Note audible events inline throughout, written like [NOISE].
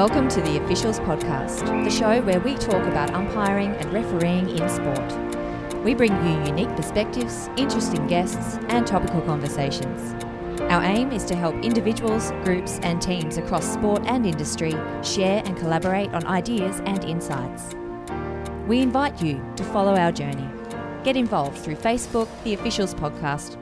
Welcome to the Officials Podcast, the show where we talk about umpiring and refereeing in sport. We bring you unique perspectives, interesting guests, and topical conversations. Our aim is to help individuals, groups, and teams across sport and industry share and collaborate on ideas and insights. We invite you to follow our journey. Get involved through Facebook, the Officials Podcast,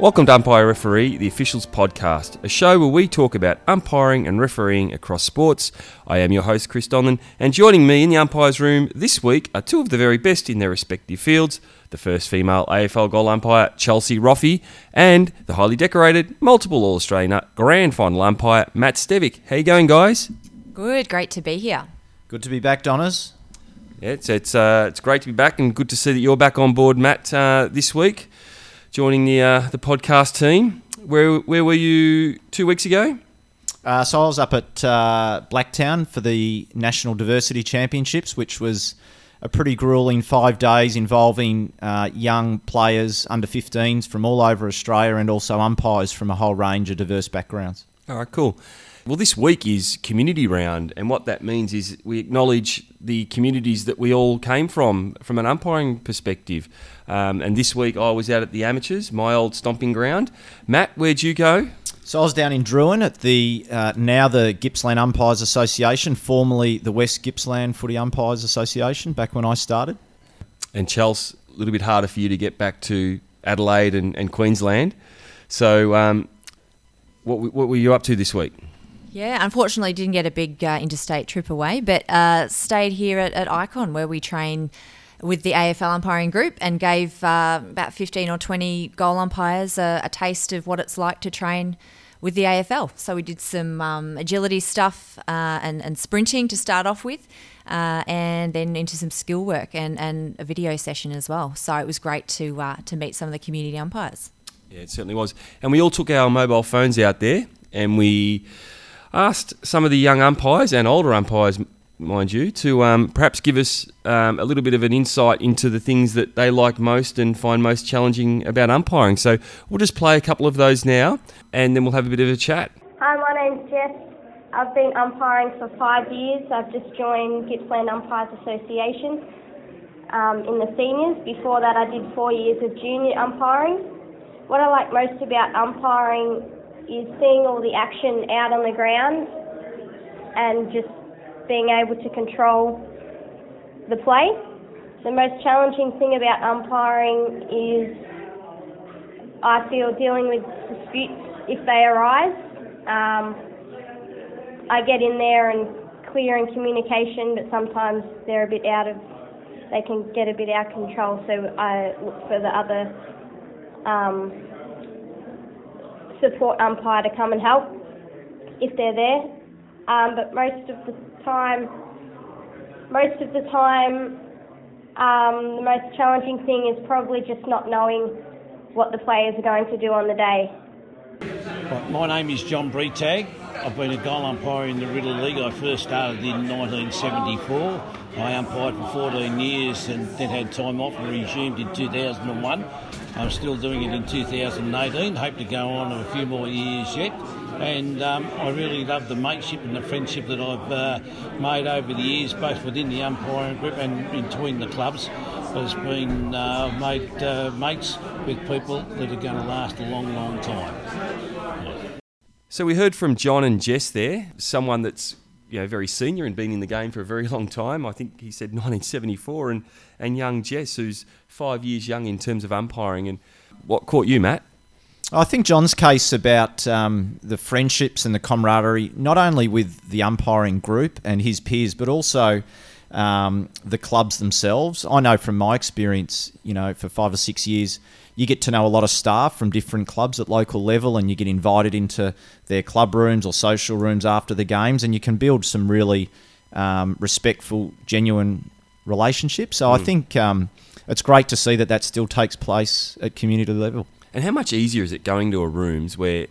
Welcome to Umpire Referee, the officials podcast, a show where we talk about umpiring and refereeing across sports. I am your host, Chris Donlan, and joining me in the umpires room this week are two of the very best in their respective fields the first female AFL goal umpire, Chelsea Roffey, and the highly decorated, multiple All Australian grand final umpire, Matt Stevic. How you going, guys? Good, great to be here. Good to be back, Donners. Yeah, it's it's, uh, it's great to be back, and good to see that you're back on board, Matt, uh, this week joining the uh, the podcast team. Where where were you two weeks ago? Uh, so I was up at uh, Blacktown for the National Diversity Championships, which was a pretty grueling five days involving uh, young players under 15s from all over Australia and also umpires from a whole range of diverse backgrounds. All right, cool. Well, this week is Community Round, and what that means is we acknowledge the communities that we all came from from an umpiring perspective. Um, and this week I was out at the Amateurs, my old stomping ground. Matt, where'd you go? So I was down in Drouin at the uh, now the Gippsland Umpires Association, formerly the West Gippsland Footy Umpires Association, back when I started. And Chelsea, a little bit harder for you to get back to Adelaide and, and Queensland. So, um, what, what were you up to this week? Yeah, unfortunately, didn't get a big uh, interstate trip away, but uh, stayed here at, at Ikon where we train with the AFL umpiring group and gave uh, about 15 or 20 goal umpires a, a, taste of what it's like to train with the AFL. So we did some um, agility stuff uh, and, and, sprinting to start off with, uh, and then into some skill work and, and a video session as well. So it was great to uh, to meet some of the community umpires. Yeah, it certainly was. And we all took our mobile phones out there and we asked some of the young umpires and older umpires, mind you, to um, perhaps give us um, a little bit of an insight into the things that they like most and find most challenging about umpiring. So we'll just play a couple of those now and then we'll have a bit of a chat. Hi, my name's Jess. I've been umpiring for five years. I've just joined Gippsland Umpires Association um, in the seniors. Before that, I did four years of junior umpiring. What I like most about umpiring is seeing all the action out on the ground and just being able to control the play. The most challenging thing about umpiring is I feel dealing with disputes if they arise. Um, I get in there and clear in communication, but sometimes they're a bit out of, they can get a bit out of control, so I look for the other um, support umpire to come and help if they're there. Um, but most of the time, most of the time, um, the most challenging thing is probably just not knowing what the players are going to do on the day. My name is John Breetag. I've been a goal umpire in the Riddell League. I first started in 1974. I umpired for 14 years and then had time off and resumed in 2001. I'm still doing it in 2018. Hope to go on a few more years yet. And um, I really love the mateship and the friendship that I've uh, made over the years, both within the umpiring group and between the clubs. Has been uh, made uh, mates with people that are going to last a long, long time. So we heard from John and Jess there, someone that's you know very senior and been in the game for a very [LAUGHS] long time. I think he said 1974, and and young Jess, who's five years young in terms of umpiring. And what caught you, Matt? I think John's case about um, the friendships and the camaraderie, not only with the umpiring group and his peers, but also um, the clubs themselves. I know from my experience, you know, for five or six years, you get to know a lot of staff from different clubs at local level and you get invited into their club rooms or social rooms after the games and you can build some really um, respectful, genuine relationships. So mm. I think um, it's great to see that that still takes place at community level. And how much easier is it going to a rooms where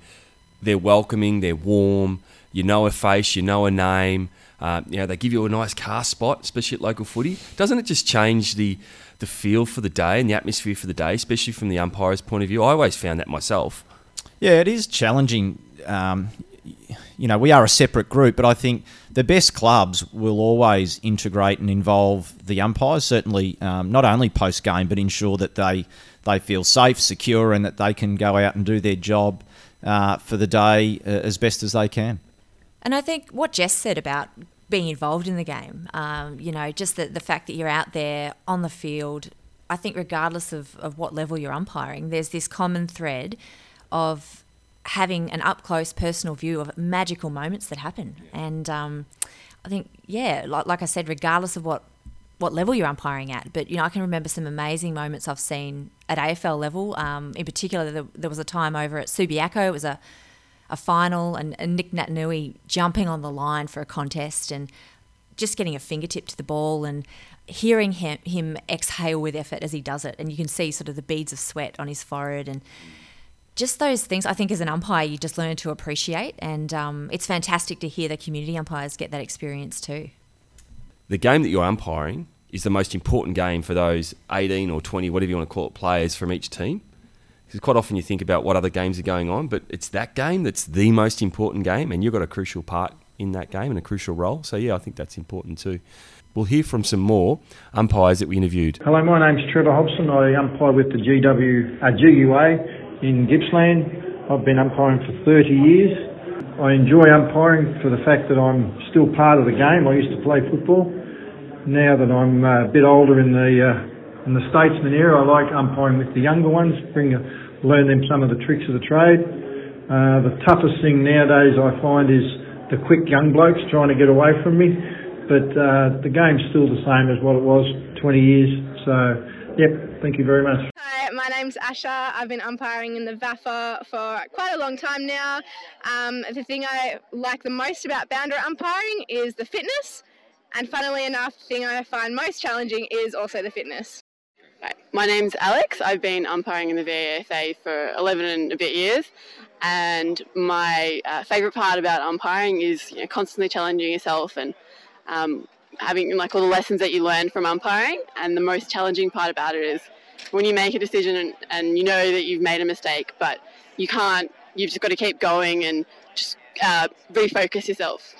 they're welcoming, they're warm, you know a face, you know a name, uh, you know they give you a nice car spot, especially at local footy. Doesn't it just change the the feel for the day and the atmosphere for the day, especially from the umpire's point of view. I always found that myself. Yeah, it is challenging. Um, you know, we are a separate group, but I think the best clubs will always integrate and involve the umpires. Certainly, um, not only post game, but ensure that they they feel safe, secure, and that they can go out and do their job uh, for the day uh, as best as they can. And I think what Jess said about being involved in the game, um, you know, just the, the fact that you're out there on the field, I think regardless of, of what level you're umpiring, there's this common thread of having an up close personal view of magical moments that happen. And um, I think, yeah, like, like I said, regardless of what what level you're umpiring at. But you know, I can remember some amazing moments I've seen at AFL level. Um, in particular, there, there, was a time over at Subiaco. It was a a final, and, and Nick Naitanui jumping on the line for a contest and just getting a fingertip to the ball and hearing him, him exhale with effort as he does it, and you can see sort of the beads of sweat on his forehead and just those things. I think as an umpire, you just learn to appreciate, and um, it's fantastic to hear the community umpires get that experience too the game that you're umpiring is the most important game for those 18 or 20, whatever you want to call it, players from each team. Because quite often you think about what other games are going on, but it's that game that's the most important game, and you've got a crucial part in that game and a crucial role. So, yeah, I think that's important too. We'll hear from some more umpires that we interviewed. Hello, my name's Trevor Hobson. I umpire with the GW, uh, GUA in Gippsland. I've been umpiring for 30 years. I enjoy umpiring for the fact that I'm still part of the game. I used to play football now that I'm uh, a bit older in the uh, in the statesman era, I like umpiring with the younger ones, bring learn them some of the tricks of the trade. Uh, the toughest thing nowadays I find is the quick young blokes trying to get away from me, but uh, the game's still the same as what it was 20 years. So, yep, thank you very much. Hi, my name's Asha. I've been umpiring in the VAFA for quite a long time now. Um, the thing I like the most about boundary umpiring is the fitness. And funnily enough, the thing I find most challenging is also the fitness. My name's Alex. I've been umpiring in the VAFA for 11 and a bit years. And my uh, favourite part about umpiring is you know, constantly challenging yourself and um, having like all the lessons that you learn from umpiring. And the most challenging part about it is when you make a decision and, and you know that you've made a mistake, but you can't, you've just got to keep going and just uh, refocus yourself.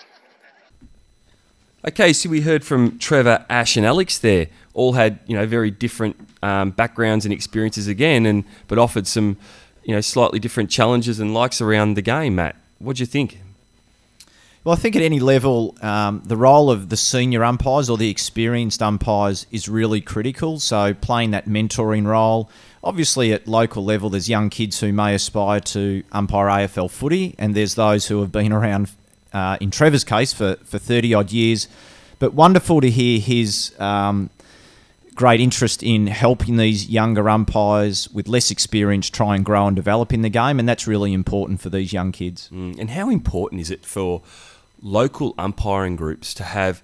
Okay, so we heard from Trevor, Ash, and Alex there. All had you know very different um, backgrounds and experiences again, and but offered some you know slightly different challenges and likes around the game. Matt, what do you think? Well, I think at any level, um, the role of the senior umpires or the experienced umpires is really critical. So playing that mentoring role. Obviously, at local level, there's young kids who may aspire to umpire AFL footy, and there's those who have been around uh, in Trevor's case for, for 30 odd years. But wonderful to hear his um, great interest in helping these younger umpires with less experience try and grow and develop in the game, and that's really important for these young kids. Mm. And how important is it for local umpiring groups to have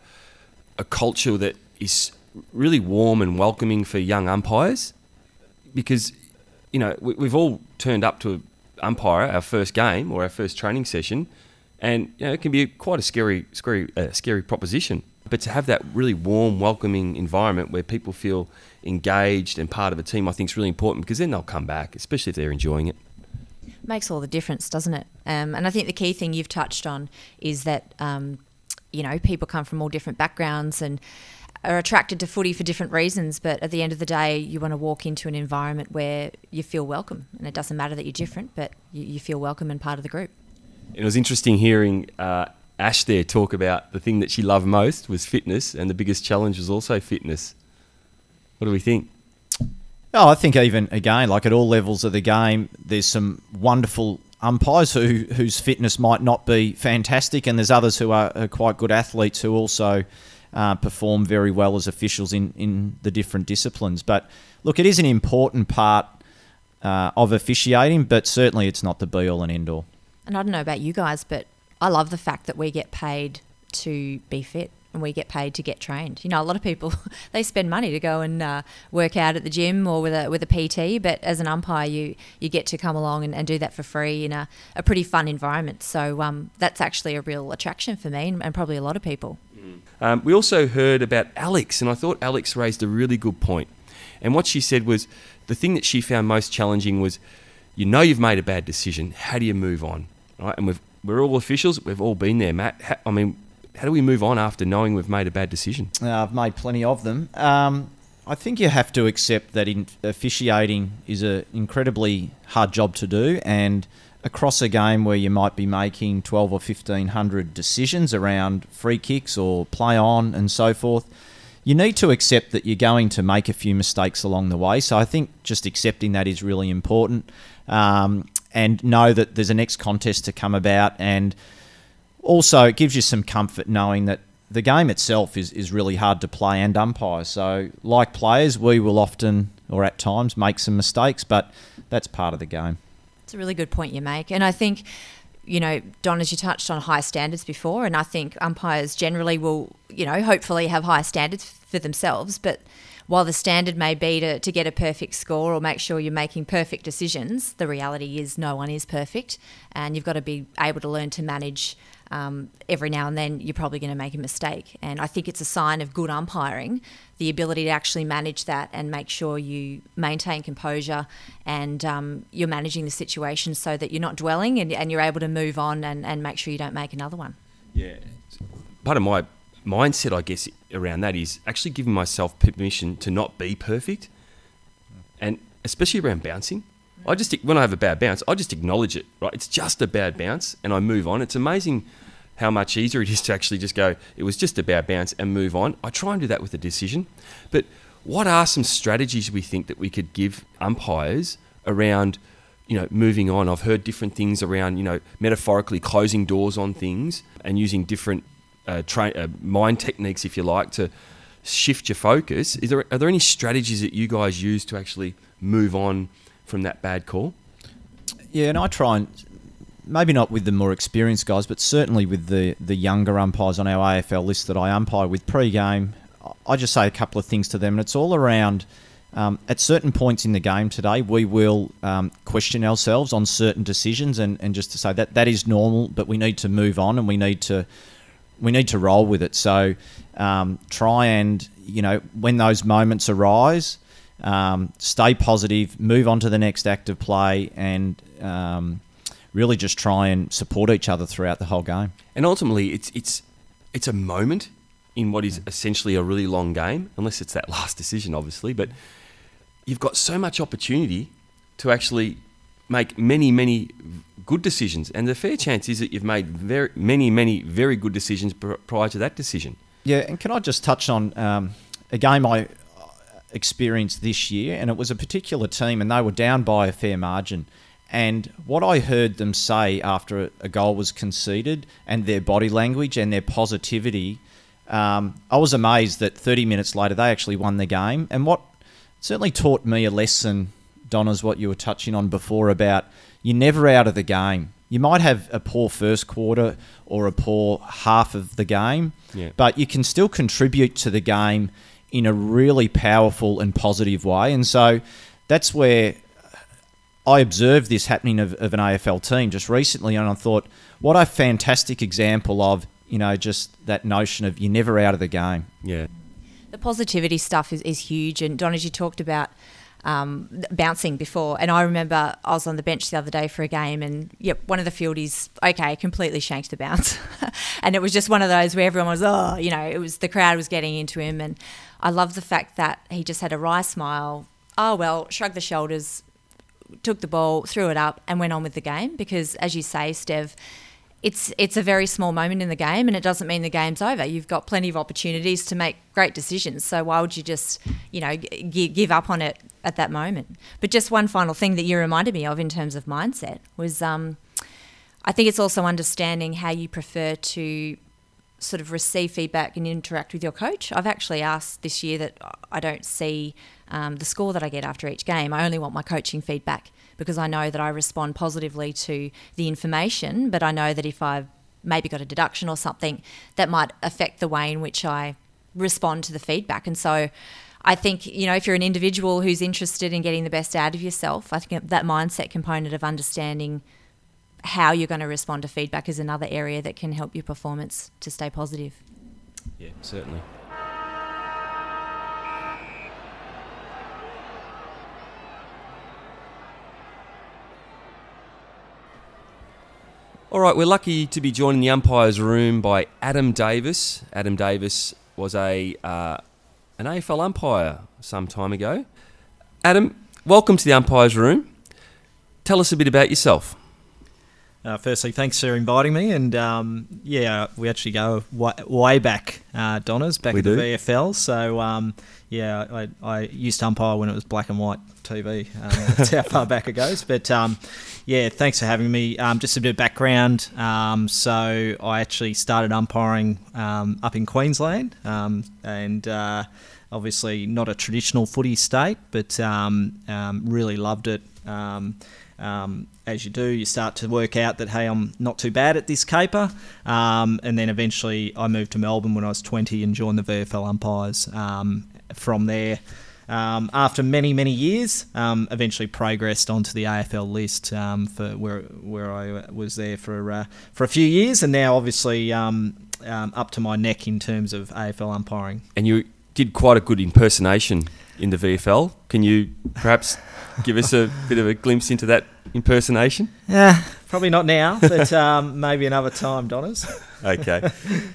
a culture that is really warm and welcoming for young umpires? Because, you know, we, have all turned up to umpire our first game or our first training session and you know, it can be quite a scary, scary, uh, scary proposition. But to have that really warm, welcoming environment where people feel engaged and part of a team, I think is really important because then they'll come back, especially if they're enjoying it. Makes all the difference, doesn't it? Um, and I think the key thing you've touched on is that um, you know people come from all different backgrounds and are attracted to footy for different reasons. But at the end of the day, you want to walk into an environment where you feel welcome, and it doesn't matter that you're different, but you, you feel welcome and part of the group. It was interesting hearing uh, Ash there talk about the thing that she loved most was fitness, and the biggest challenge was also fitness. What do we think? Oh, I think even again, like at all levels of the game, there's some wonderful umpires who whose fitness might not be fantastic, and there's others who are, are quite good athletes who also uh, perform very well as officials in in the different disciplines. But look, it is an important part uh, of officiating, but certainly it's not the be all and end all and I don't know about you guys, but I love the fact that we get paid to be fit and we get paid to get trained. You know, a lot of people [LAUGHS] they spend money to go and uh, work out at the gym or with a with a PT, but as an umpire, you you get to come along and, and do that for free in a, a pretty fun environment. So um, that's actually a real attraction for me and, and probably a lot of people. Mm. Um, we also heard about Alex, and I thought Alex raised a really good point. And what she said was the thing that she found most challenging was you know you've made a bad decision. How do you move on? Right, and we've we're all officials. We've all been there, Matt. How, I mean, how do we move on after knowing we've made a bad decision? Uh, I've made plenty of them. Um, I think you have to accept that in officiating is an incredibly hard job to do, and across a game where you might be making 12 or 1500 decisions around free kicks or play on and so forth, you need to accept that you're going to make a few mistakes along the way. So I think just accepting that is really important, um, and know that there's a next contest to come about, and also it gives you some comfort knowing that the game itself is, is really hard to play and umpire. So, like players, we will often or at times make some mistakes, but that's part of the game. It's a really good point you make. And I think, you know, Don, as you touched on high standards before, and I think umpires generally will, you know, hopefully have high standards for themselves. But while the standard may be to, to get a perfect score or make sure you're making perfect decisions, the reality is no one is perfect. And you've got to be able to learn to manage um, every now and then you're probably going to make a mistake. And I think it's a sign of good umpiring, the ability to actually manage that and make sure you maintain composure and um, you're managing the situation so that you're not dwelling and, and you're able to move on and, and make sure you don't make another one. Yeah. Part of my mindset, I guess, around that is actually giving myself permission to not be perfect. And especially around bouncing. I just when I have a bad bounce, I just acknowledge it. Right, it's just a bad bounce, and I move on. It's amazing how much easier it is to actually just go. It was just a bad bounce and move on. I try and do that with a decision, but what are some strategies we think that we could give umpires around, you know, moving on? I've heard different things around, you know, metaphorically closing doors on things and using different uh, uh, mind techniques, if you like, to shift your focus. Is there are there any strategies that you guys use to actually move on? from that bad call? Yeah, and I try and maybe not with the more experienced guys, but certainly with the the younger umpires on our AFL list that I umpire with pre-game. I just say a couple of things to them, and it's all around. Um, at certain points in the game today, we will um, question ourselves on certain decisions, and, and just to say that that is normal, but we need to move on, and we need to we need to roll with it. So um, try and you know when those moments arise, um, stay positive, move on to the next act of play, and um, really just try and support each other throughout the whole game. And ultimately, it's it's it's a moment in what is essentially a really long game, unless it's that [LAUGHS] last decision, obviously. But you've got so much opportunity to actually make many, many good decisions, and the fair chance is that you've made very many, many very good decisions prior to that decision. Yeah, and can I just touch on um, a game I experienced this year, and it was a particular team, and they were down by a fair margin. And what I heard them say after a goal was conceded, and their body language and their positivity, um, I was amazed that 30 minutes later they actually won the game. And what certainly taught me a lesson, Don, is what you were touching on before about you're never out of the game. You might have a poor first quarter or a poor half of the game, yeah. but you can still contribute to the game in a really powerful and positive way. And so that's where I observed this happening of, of an AFL team just recently, and I thought, what a fantastic example of you know just that notion of you're never out of the game. Yeah, the positivity stuff is, is huge. And Don, as you talked about. Um, bouncing before, and I remember I was on the bench the other day for a game, and yep, one of the fieldies, okay, completely shanked the bounce, [LAUGHS] and it was just one of those where everyone was, oh, you know, it was the crowd was getting into him, and I love the fact that he just had a wry smile. Oh, well, shrugged the shoulders, took the ball, threw it up, and went on with the game. Because, as you say, Stev, it's it's a very small moment in the game, and it doesn't mean the game's over. You've got plenty of opportunities to make great decisions. So why would you just, you know, g- give up on it at that moment? But just one final thing that you reminded me of in terms of mindset was, um, I think it's also understanding how you prefer to sort of receive feedback and interact with your coach. I've actually asked this year that I don't see um, the score that I get after each game. I only want my coaching feedback because I know that I respond positively to the information, but I know that if I've maybe got a deduction or something, that might affect the way in which I respond to the feedback. And so I think, you know, if you're an individual who's interested in getting the best out of yourself, I think that mindset component of understanding how you're going to respond to feedback is another area that can help your performance to stay positive. Yeah, certainly. All right, we're lucky to be joined in the umpires room by Adam Davis. Adam Davis was a uh, an AFL umpire some time ago. Adam, welcome to the umpires room. Tell us a bit about yourself. Uh, firstly, thanks for inviting me, and um, yeah, we actually go way, way back, uh, Donners, back We in the. VFL. So um, yeah, I, I used to umpire when it was black and white TV. Um, [LAUGHS] that's how far back it goes. But um, yeah, thanks for having me. Um, just a bit of background. Um, so I actually started umpiring um, up in Queensland, um, and uh, obviously not a traditional footy state, but um, um, really loved it. Um, um, as you do, you start to work out that hey, I'm not too bad at this caper, um, and then eventually I moved to Melbourne when I was 20 and joined the VFL umpires. Um, from there, um, after many many years, um, eventually progressed onto the AFL list um, for where where I was there for uh, for a few years, and now obviously up to my neck in terms of AFL umpiring. And you did quite a good impersonation in the VFL. Can you perhaps give us a bit of a glimpse into that impersonation? Yeah, probably not now, but um, maybe another time, Donners. Okay.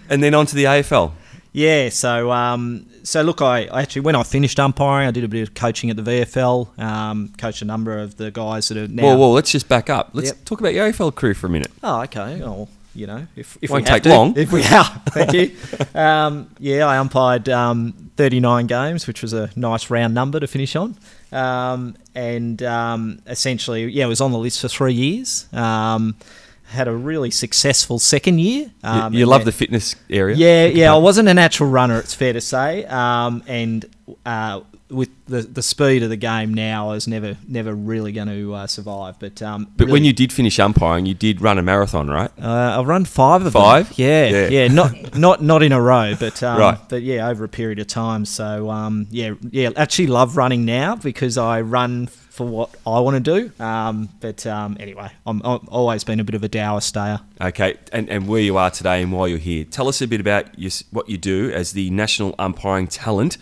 and then on to the AFL. Yeah, so um, so look, I, I actually when I finished umpiring, I did a bit of coaching at the VFL. Um, coached a number of the guys that are now. Well, well, let's just back up. Let's Yep. talk about your AFL career for a minute. Oh, okay. Oh, you know, if, if Won't we take to, long. If we are, [LAUGHS] thank you. Um, yeah, I umpired um, 39 games, which was a nice round number to finish on. Um, and um, essentially, yeah, I was on the list for three years. Um, had a really successful second year. You- Um, you love the fitness area. yeah, yeah. I wasn't a natural runner. It's fair to say. Um, and uh, with the the speed of the game now, I was never never really going to uh, survive. But um, But when you did finish umpiring, you did run a marathon, right? uh, I've run five of Five? them. Yeah, Yeah. yeah, Not not not in a row, but um, Right. But yeah, over a period of time. So um, yeah, yeah. Actually, love running now because I run for what I want to do. Um, but um, anyway, I'm, I've always been a bit of a dour stayer. Okay, and, and where you are today and why you're here. Tell us a bit about your, what you do as the National Umpiring Talent,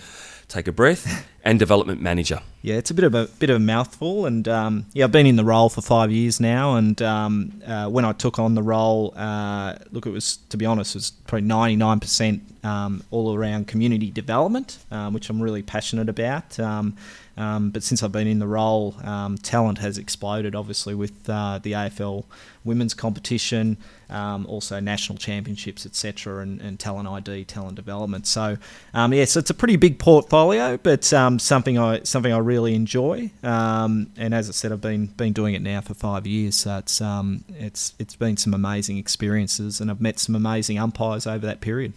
take a breath, and Development Manager. Yeah, it's a bit of a bit of a mouthful, and um, yeah, I've been in the role for five years now. And um, uh, when I took on the role, uh, look, it was to be honest, it was probably ninety nine percent um, all around community development, um, which I'm really passionate about. Um, but since I've been in the role, um, talent has exploded, obviously, with uh, the AFL women's competition, um, also national championships, etc., and, and talent ID, talent development. So, um, yeah, so it's a pretty big portfolio, but um, something I something I really enjoy. Um, and as I said, I've been been doing it now for five years, so it's it's it's been some amazing experiences, and I've met some amazing umpires over that period.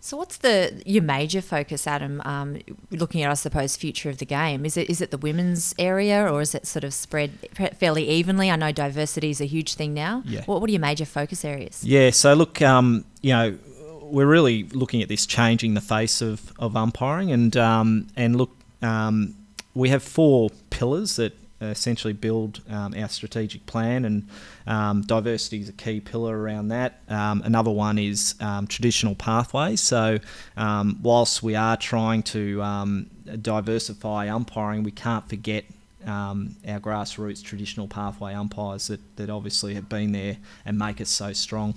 So, what's the your major focus, Adam? Um, looking at, I suppose, future of the game. Is it is it the women's area, or is it sort of spread fairly evenly? I know diversity is a huge thing now. Yeah. What What are your major focus areas? Yeah, so look, um, you know, we're really looking at this changing the face of, of umpiring, and um, and look, um, we have four pillars that essentially build um, our strategic plan, and um, diversity is a key pillar around that. Um, another one is um, traditional pathways. So, um, whilst we are trying to um, diversify umpiring, we can't forget our grassroots traditional pathway umpires that, that obviously have been there and make us so strong.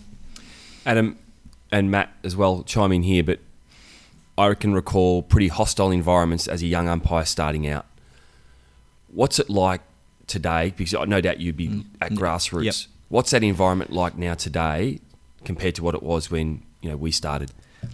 Adam and Matt as well chime in here, but I can recall pretty hostile environments as a young umpire starting out. What's it like today? Because no doubt you'd be at grassroots. Mm. Yep. What's that environment like now today compared to what it was when you know we started?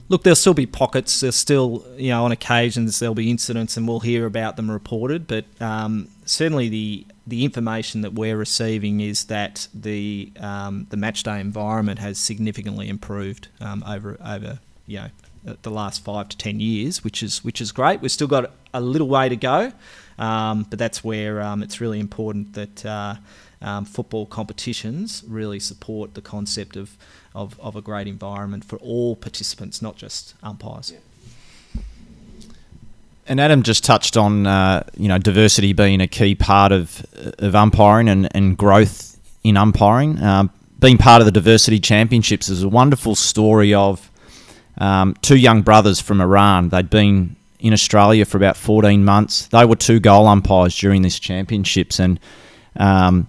Look, there'll still be pockets. There's still, you know, on occasions there'll be incidents, and we'll hear about them reported. But um, certainly, the the information that we're receiving is that the um, the match day environment has significantly improved um, over over you know the last five to ten years, which is which is great. We've still got a little way to go, um, but that's where um, it's really important that. Uh, um, football competitions really support the concept of, of, of a great environment for all participants, not just umpires. And Adam just touched on uh, you know diversity being a key part of of umpiring and, and growth in umpiring. Um, being part of the diversity championships is a wonderful story of um, two young brothers from Iran. They'd been in Australia for about 14 months. They were two goal umpires during this championships, and um,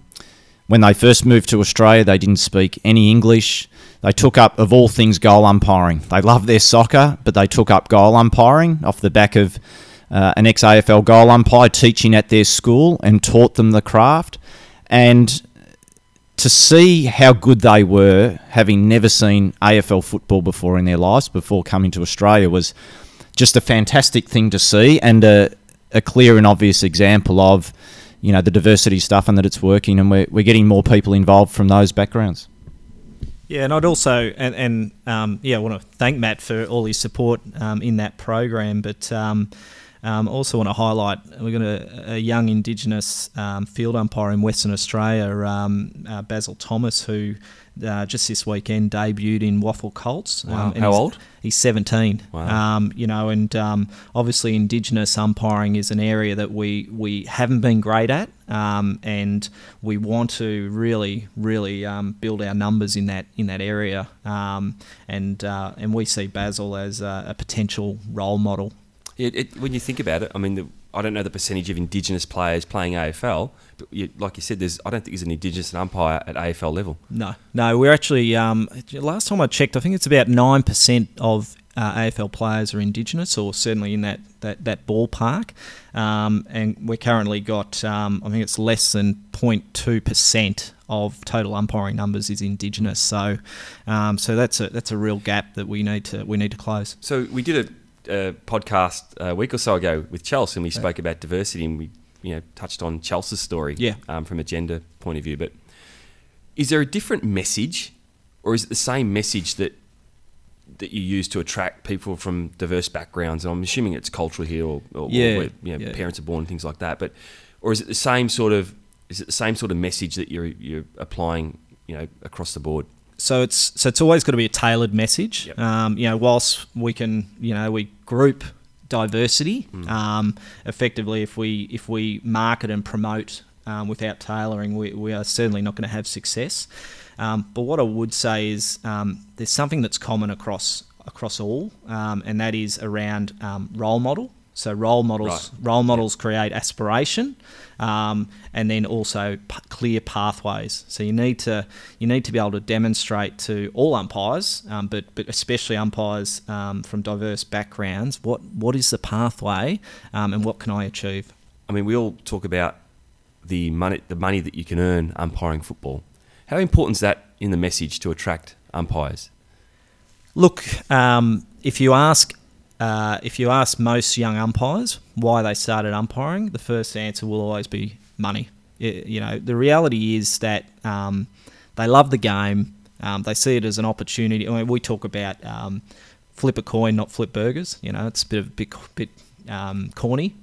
when they first moved to Australia, they didn't speak any English. They took up, of all things, goal umpiring. They loved their soccer, but they took up goal umpiring off the back of uh, an ex AFL goal umpire teaching at their school and taught them the craft. And to see how good they were, having never seen AFL football before in their lives, before coming to Australia, was just a fantastic thing to see and a, a clear and obvious example of you know the diversity stuff and that it's working and we're, we're getting more people involved from those backgrounds. Yeah and i'd also and, and um, yeah i want to thank matt for all his support um, in that program but um, um, also want to highlight we've got a, a young Indigenous um, field umpire in Western Australia, um, uh, Basil Thomas, who uh, just this weekend debuted in WAFL Colts. Wow. How he's, old? He's 17. Wow. Um, you know, and um, obviously Indigenous umpiring is an area that we, we haven't been great at, um, and we want to really, really um, build our numbers in that in that area. Um, and uh, and we see Basil as a, a potential role model it, it, when you think about it, I mean, the, I don't know the percentage of Indigenous players playing AFL, but you, like you said, there's I don't think there's an Indigenous umpire at AFL level. No, no, we're actually um, last time I checked, I think it's about nine percent of uh, AFL players are Indigenous, or certainly in that that, that ballpark. Um, and we're currently got, um, I think it's less than 0.2 percent of total umpiring numbers is Indigenous. So, um, so that's a that's a real gap that we need to we need to close. So we did a a podcast a week or so ago with Chelsea, and we spoke about diversity, and we you know touched on Chelsea's story, yeah. um, from a gender point of view. But is there a different message, or is it the same message that that you use to attract people from diverse backgrounds? And I'm assuming it's cultural here, or, or yeah, where you know, yeah. parents are born, and things like that. But or is it the same sort of is it the same sort of message that you're you're applying, you know, across the board? So it's so it's always got to be a tailored message. Yep. Um, you know, whilst we can, you know, we group diversity Mm. um, effectively. If we if we market and promote um, without tailoring, we, we are certainly not going to have success. Um, but what I would say is um, there's something that's common across across all, um, and that is around um, role model. So role models Right. role models create aspiration, um, and then also p- clear pathways. So you need to you need to be able to demonstrate to all umpires, um, but but especially umpires um, from diverse backgrounds, what what is the pathway, um, and what can I achieve. I mean, we all talk about the money, the money that you can earn umpiring football. How important is that in the message to attract umpires? Look, um, if you ask uh, if you ask most young umpires why they started umpiring, the first answer will always be money. Y- you know, the reality is that um, they love the game. Um, they see it as an opportunity. I mean, we talk about um, flip a coin, not flip burgers. You know, it's a bit of bit, bit um, corny.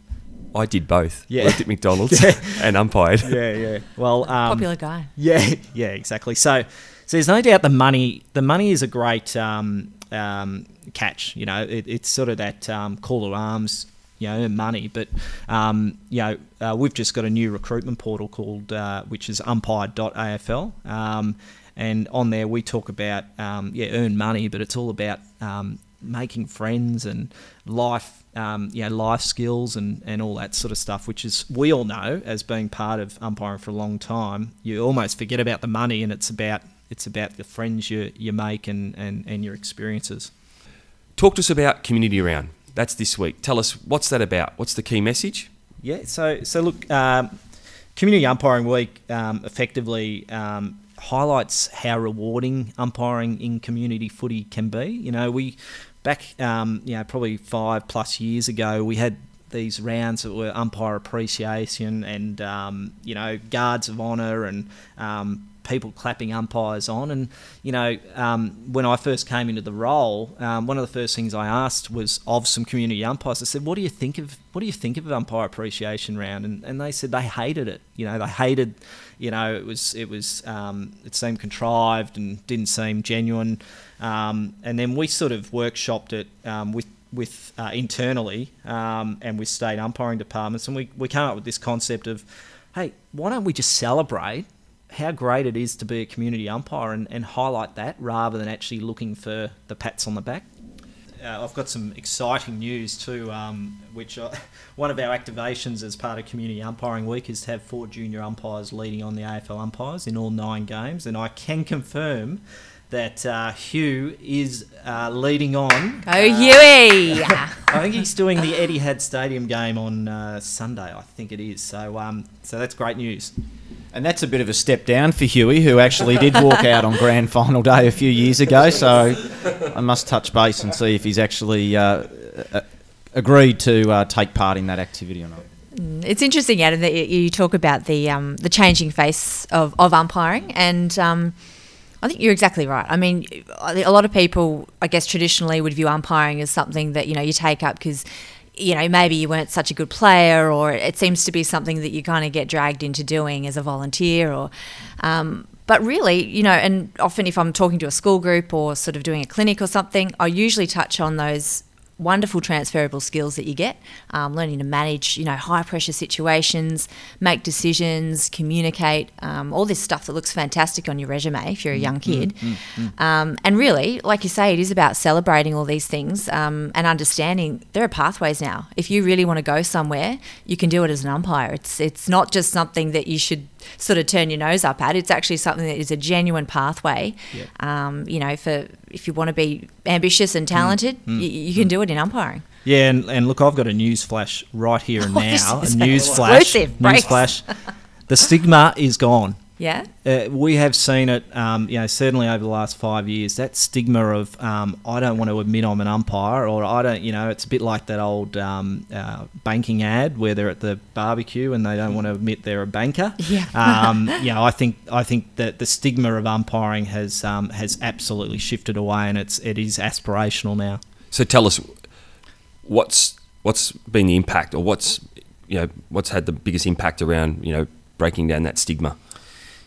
I did both. Yeah. Worked at McDonald's [LAUGHS] and umpired. [LAUGHS] Yeah, yeah. Well, um, Popular guy. Yeah, [LAUGHS] yeah, exactly. So, so there's no doubt the money. The money is a great um, um, catch. You know, it, it's sort of that um, call to arms. You know, money. But um, you know, uh, we've just got a new recruitment portal called, uh, which is umpire.afl. Um, and on there we talk about um, yeah, earn money, but it's all about um, making friends and life, um, you know, life skills and, and all that sort of stuff, which is we all know as being part of umpiring for a long time. You almost forget about the money, and it's about it's about the friends you, you make and, and, and your experiences. Talk to us about community round. That's this week. Tell us what's that about? What's the key message? Yeah, so so look, um, Community Umpiring Week um, effectively um, highlights how rewarding umpiring in community footy can be. You know, we back, um, you know, probably five plus years ago, we had these rounds that were umpire appreciation and um, you know guards of honour and um, people clapping umpires on. And you know, um, when I first came into the role, um, one of the first things I asked was of some community umpires. I said, "What do you think of what do you think of umpire appreciation round?" And, and they said they hated it. You know, they hated. You know, it was it was um, it seemed contrived and didn't seem genuine. Um, and then we sort of workshopped it um, with with uh, internally um, and with state umpiring departments, and we, we came up with this concept of, hey, why don't we just celebrate how great it is to be a community umpire and, and highlight that rather than actually looking for the pats on the back. uh, I've got some exciting news too, um, which [LAUGHS] one of our activations as part of Community Umpiring Week is to have four junior umpires leading on the AFL umpires in all nine games, and I can confirm that uh, Hugh is uh, leading on. Go Huey! [LAUGHS] I think he's doing the Etihad Stadium game on uh, Sunday. I think it is. So, um, so that's great news. And that's a bit of a step down for Huey, who actually did walk out on grand final day a few years ago. So I must touch base and see if he's actually uh, uh, agreed to uh, take part in that activity or not. Mm, It's interesting, Adam, that you- you talk about the um, the changing face of, of umpiring, and um, I think you're exactly right. I mean, a lot of people, I guess, traditionally would view umpiring as something that you know you take up because you know maybe you weren't such a good player, or it seems to be something that you kind of get dragged into doing as a volunteer, or. Um, but really, you know, and often if I'm talking to a school group or sort of doing a clinic or something, I usually touch on those wonderful transferable skills that you get. Um, learning to manage you know high pressure situations make decisions communicate um, all this stuff that looks fantastic on your resume if you're a young kid. um, and really like you say it is about celebrating all these things um, and understanding there are pathways now. If you really want to go somewhere you can do it as an umpire. It's it's not just something that you should sort of turn your nose up at it's actually something that is a genuine pathway um, you know for if you want to be ambitious and mm. talented mm. you, you can mm. do it in umpiring Yeah, and, and look, I've got a news flash right here and [LAUGHS] Oh, now. A news flash. News flash. The stigma is gone. Yeah Uh, we have seen it, um, you know, certainly over the last five years. That stigma of um, I don't want to admit I'm an umpire, or I don't, you know, it's a bit like that old um, uh, banking ad where they're at the barbecue and they don't want to admit they're a banker. [LAUGHS] Yeah. um, you know, I think I think that the stigma of umpiring has um, has absolutely shifted away, and it's it is aspirational now. So tell us what's what's been the impact, or what's you know what's had the biggest impact around you know breaking down that stigma.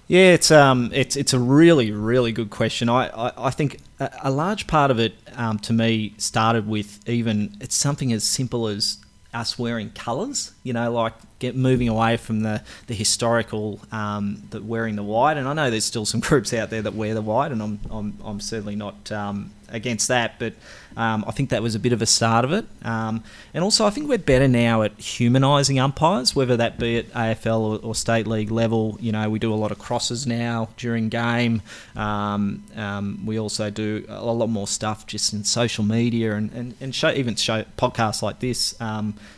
Yeah, it's um, it's it's a really really good question. I I, I think a, a large part of it um, to me started with even it's something as simple as us wearing colours. You know, like get moving away from the the historical um, the wearing the white. And I know there's still some [LAUGHS] groups out there that wear the white, and I'm I'm, I'm certainly not um, against that. But um, I think that was a bit of a start of it. Um, and also, I think we're better now at humanising umpires, whether that be at AFL or, or state league level. You know, we do a lot of crosses now during game. Um, um, we also do a lot more stuff just in social media and, and, and show, even show podcasts like this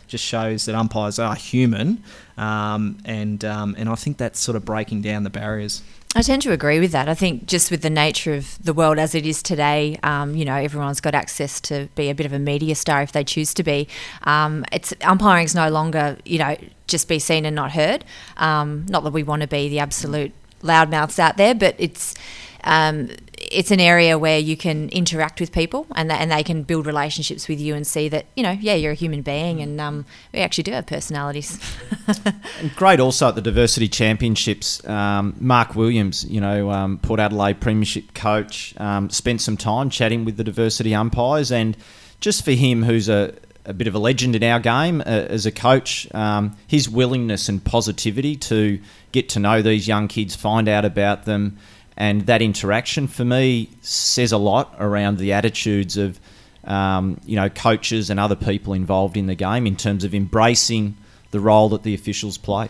just shows that umpires are human. Um, and, um, and I think that's sort of breaking down the barriers. I tend to agree with that. I think just with the nature of the world as it is today, um, you know, everyone's got access to be a bit of a media star if they choose to be. Um, it's umpiring is no longer, you know, just be seen and not heard. Um, not that we want to be the absolute loudmouths out there, but it's um, it's an area where you can interact with people and, and they can build relationships with you and see that you know yeah you're a human being and um, we actually do have personalities. [LAUGHS] And great also at the Diversity Championships. Um, Mark Williams, you know, um, Port Adelaide Premiership coach, um, spent some time chatting with the diversity umpires. And just for him, who's a, a bit of a legend in our game uh, as a coach, um, his willingness and positivity to get to know these young kids, find out about them, and that interaction for me says a lot around the attitudes of. Um, you know, coaches and other people involved in the game in terms of embracing the role that the officials play.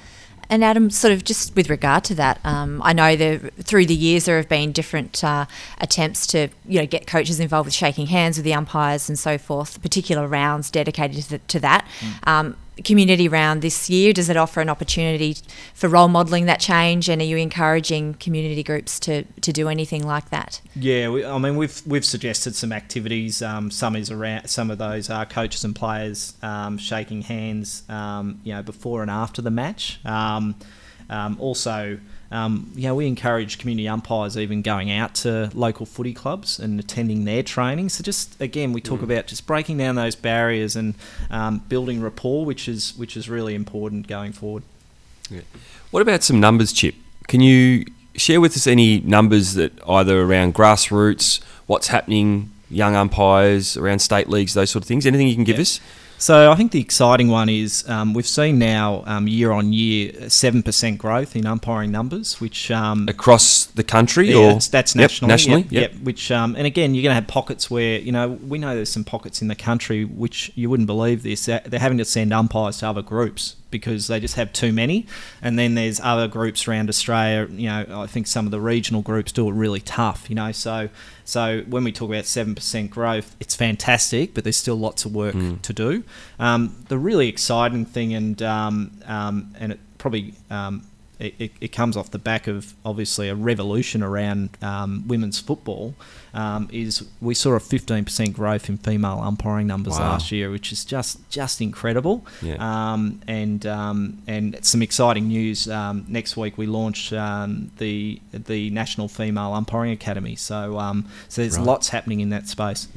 And Adam, sort of just with regard to that, um, I know there through the years there have been different uh, attempts to you know get coaches involved with shaking hands with the umpires and so forth. Particular rounds dedicated to, to that. Um, community round this year does it offer an opportunity for role modelling that change? And are you encouraging community groups to to do anything like that? Yeah, we, I mean we've we've suggested some activities. Um, some is around some of those are coaches and players um, shaking hands, um, you know, before and after the match. Um, um, also, um, know, we encourage community umpires even going out to local footy clubs and attending their training. So just again, we talk about just breaking down those barriers and um, building rapport, which is which is really important going forward. What about some numbers, Chip? Can you share with us any numbers that either around grassroots, what's happening, young umpires, around state leagues, those sort of things? Anything you can give us? So I think the exciting one is um, we've seen now um, year on year seven percent growth in umpiring numbers, which um, Across the country Yeah, or that's, that's Yep, nationally. nationally, yep, yep. Which um, and again, you're going to have pockets where you know we know there's some pockets in the country which you wouldn't believe this. They're having to send umpires to other groups because they just have too many. And then there's other groups around Australia. You know, I think some of the regional groups do it really tough. You know, so so when we talk about seven percent growth, it's fantastic, but there's still lots of work to do. Um, the really exciting thing, and um, um, and it probably um, it, it, it comes off the back of obviously a revolution around um, women's football. Um, is we saw a 15% growth in female umpiring numbers Wow. last year, which is just just incredible. Yeah. Um, and um, and some exciting news. Um, next week we launch um, the the National Female Umpiring Academy. So um, so there's Right. lots happening in that space.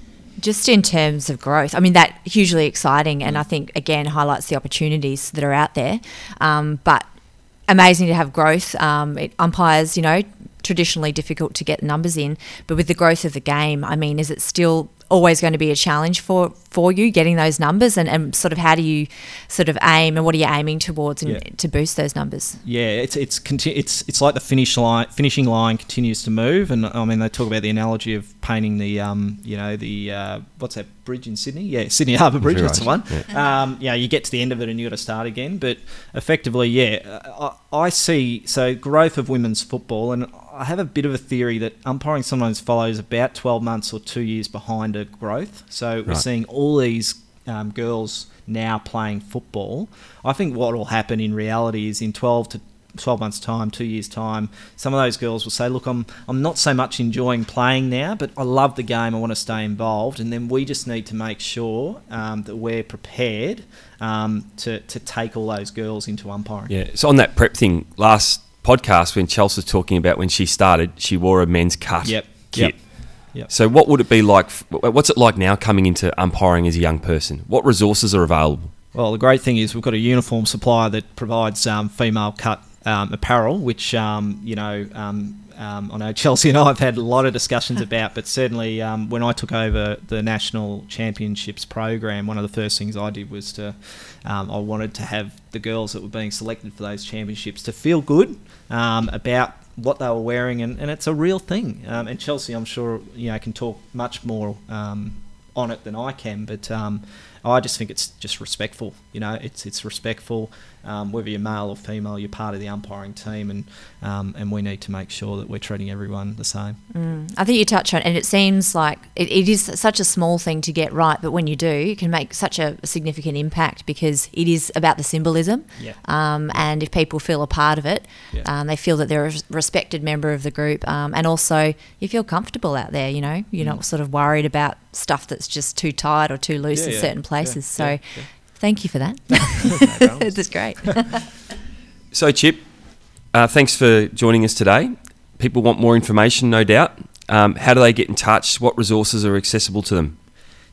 Just in terms of growth, I mean that hugely exciting, and I think again highlights the opportunities that are out there. Um, but amazing to have growth. Um, it, umpires, you know, traditionally difficult to get numbers in, but with the growth of the game, I mean, is it still always going to be a challenge for for you getting those numbers, and, and sort of how do you sort of aim, and what are you aiming towards and Yeah. to boost those numbers? Yeah, it's it's conti- it's it's like the finish line finishing line continues to move, and I mean they talk about the analogy of painting the um you know the uh, what's that bridge in Sydney? Yeah, Sydney Harbour Bridge. That's the one. Um, yeah, you get to the end of it and you got to start again. But effectively, yeah, I, I see so growth of women's football, and I have a bit of a theory that umpiring sometimes follows about twelve months or two years behind a growth. So we're Right. seeing all these um, girls now playing football. I think what will happen in reality is in 12 to 12 months time, 2 years time, some of those girls will say, "Look, I'm I'm not so much enjoying playing now, but I love the game. I want to stay involved." And then we just need to make sure um, that we're prepared um, to to take all those girls into umpiring. Yeah. So on that prep thing, last podcast when Chelsea was talking about when she started, she wore a men's cut Yep. kit. Yep. Yep. So what would it be like? What's it like now coming into umpiring as a young person? What resources are available? Well, the great thing is we've got a uniform supplier that provides um, female cut um, apparel, which um, you know. Um, I know [LAUGHS] Chelsea and I have had a lot of discussions [LAUGHS] about, but certainly um, when I took over the national championships program, one of the first things I did was to um, I wanted to have the girls that were being selected for those championships to feel good um, about what they were wearing, and, and it's a real thing. Um, and Chelsea, I'm sure you know can talk much more um, on it than I can, but um, I just think it's just respectful. You know, it's it's respectful. Um, whether you're male or female, you're part of the umpiring team, and um, and we need to make sure that we're treating everyone the same. I think you touch on, and it seems like it, it is such a small thing to get right, but when you do, you can make such a significant impact because it is about the symbolism. Yeah. Um, and if people feel a part of it, Yeah. um, they feel that they're a respected member of the group, um, and also you feel comfortable out there. You know, you're not sort of worried about stuff that's just too tight or too loose Yeah, in certain places. so. Thank you for that. [LAUGHS] that's great. [LAUGHS] So Chip, uh, thanks for joining us today. People want more information, no doubt. Um, how do they get in touch? What resources are accessible to them?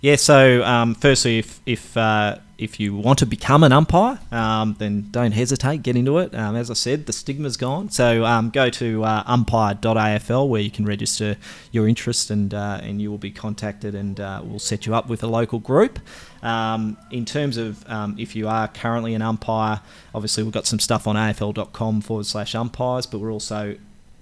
Yeah. So, um, firstly, if if uh, if you want to become an umpire, um, then don't hesitate. Get into it. Um, as I said, the stigma's gone. So um, go to uh, umpire.afl where you can register your interest, and uh, and you will be contacted, and uh, we'll set you up with a local group. Um, in terms of um, if you are currently an umpire, obviously we've got some stuff on afl.com forward slash umpires, but we're also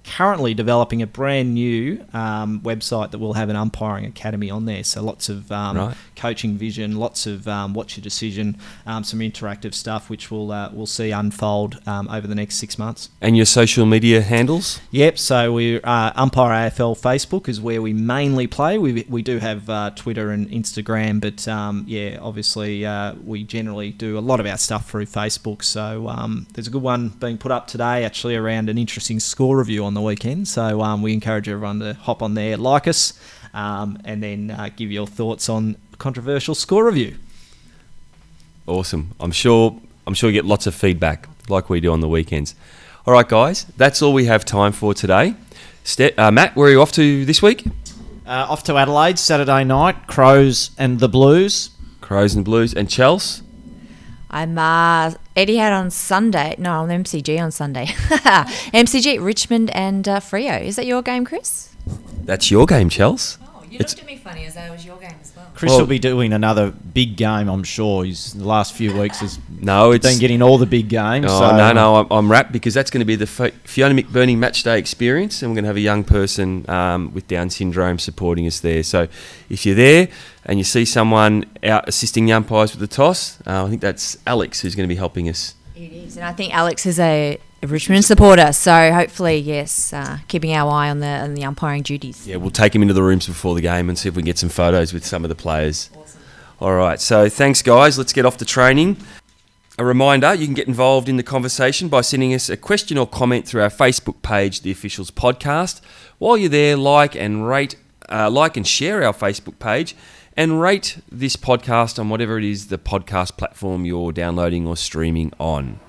currently developing a brand new um, website that will have an umpiring academy on there. So lots of um, Right. coaching vision, lots of um, watch your decision, um, some interactive stuff which we'll uh, we'll see unfold um, over the next six months. And your social media handles? Yep. So we uh, Umpire AFL Facebook is where we mainly play. We, we do have uh, Twitter and Instagram, but um, yeah, obviously uh, we generally do a lot of our stuff through Facebook. So um, there's a good one being put up today, actually around an interesting score review on the weekend. So um, we encourage everyone to hop on there, like us, um, and then uh, give your thoughts on controversial score review. Awesome. I'm sure. I'm sure you get lots of feedback, like we do on the weekends. All right, guys, that's all we have time for today. Ste- uh, Matt, where are you off to this week? Uh, off to Adelaide Saturday night. Crows and the Blues. Crows and Blues and Chelsea. I'm uh, Etihad on Sunday. No, on MCG on Sunday. [LAUGHS] MCG Richmond and uh, Freo. Is that your game, Chris? That's your game, Chels. Oh, you It's- looked at me funny as though it was your game as well. Chris Well- will be doing another big game, I'm sure. He's the last few weeks has No, it's been getting all the big games. Oh, so, no, no, I'm, I'm rapt because that's going to be the Fiona McBurney match day experience, and we're going to have a young person um, with Down syndrome supporting us there. So if you're there and you see someone out assisting the umpires with the toss, uh, I think that's Alex who's going to be helping us. It is, and I think Alex is a, a Richmond supporter, so hopefully, yes, uh, keeping our eye on the on the umpiring duties. Yeah, we'll take him into the rooms before the game and see if we can get some photos with some of the players. Awesome. All right, so thanks, guys. Let's get off to training. A reminder you can get involved in the conversation by sending us a question or comment through our Facebook page, The Officials Podcast. While you're there, like and rate, uh, like and share our Facebook page, and rate this podcast on whatever it is the podcast platform you're downloading or streaming on.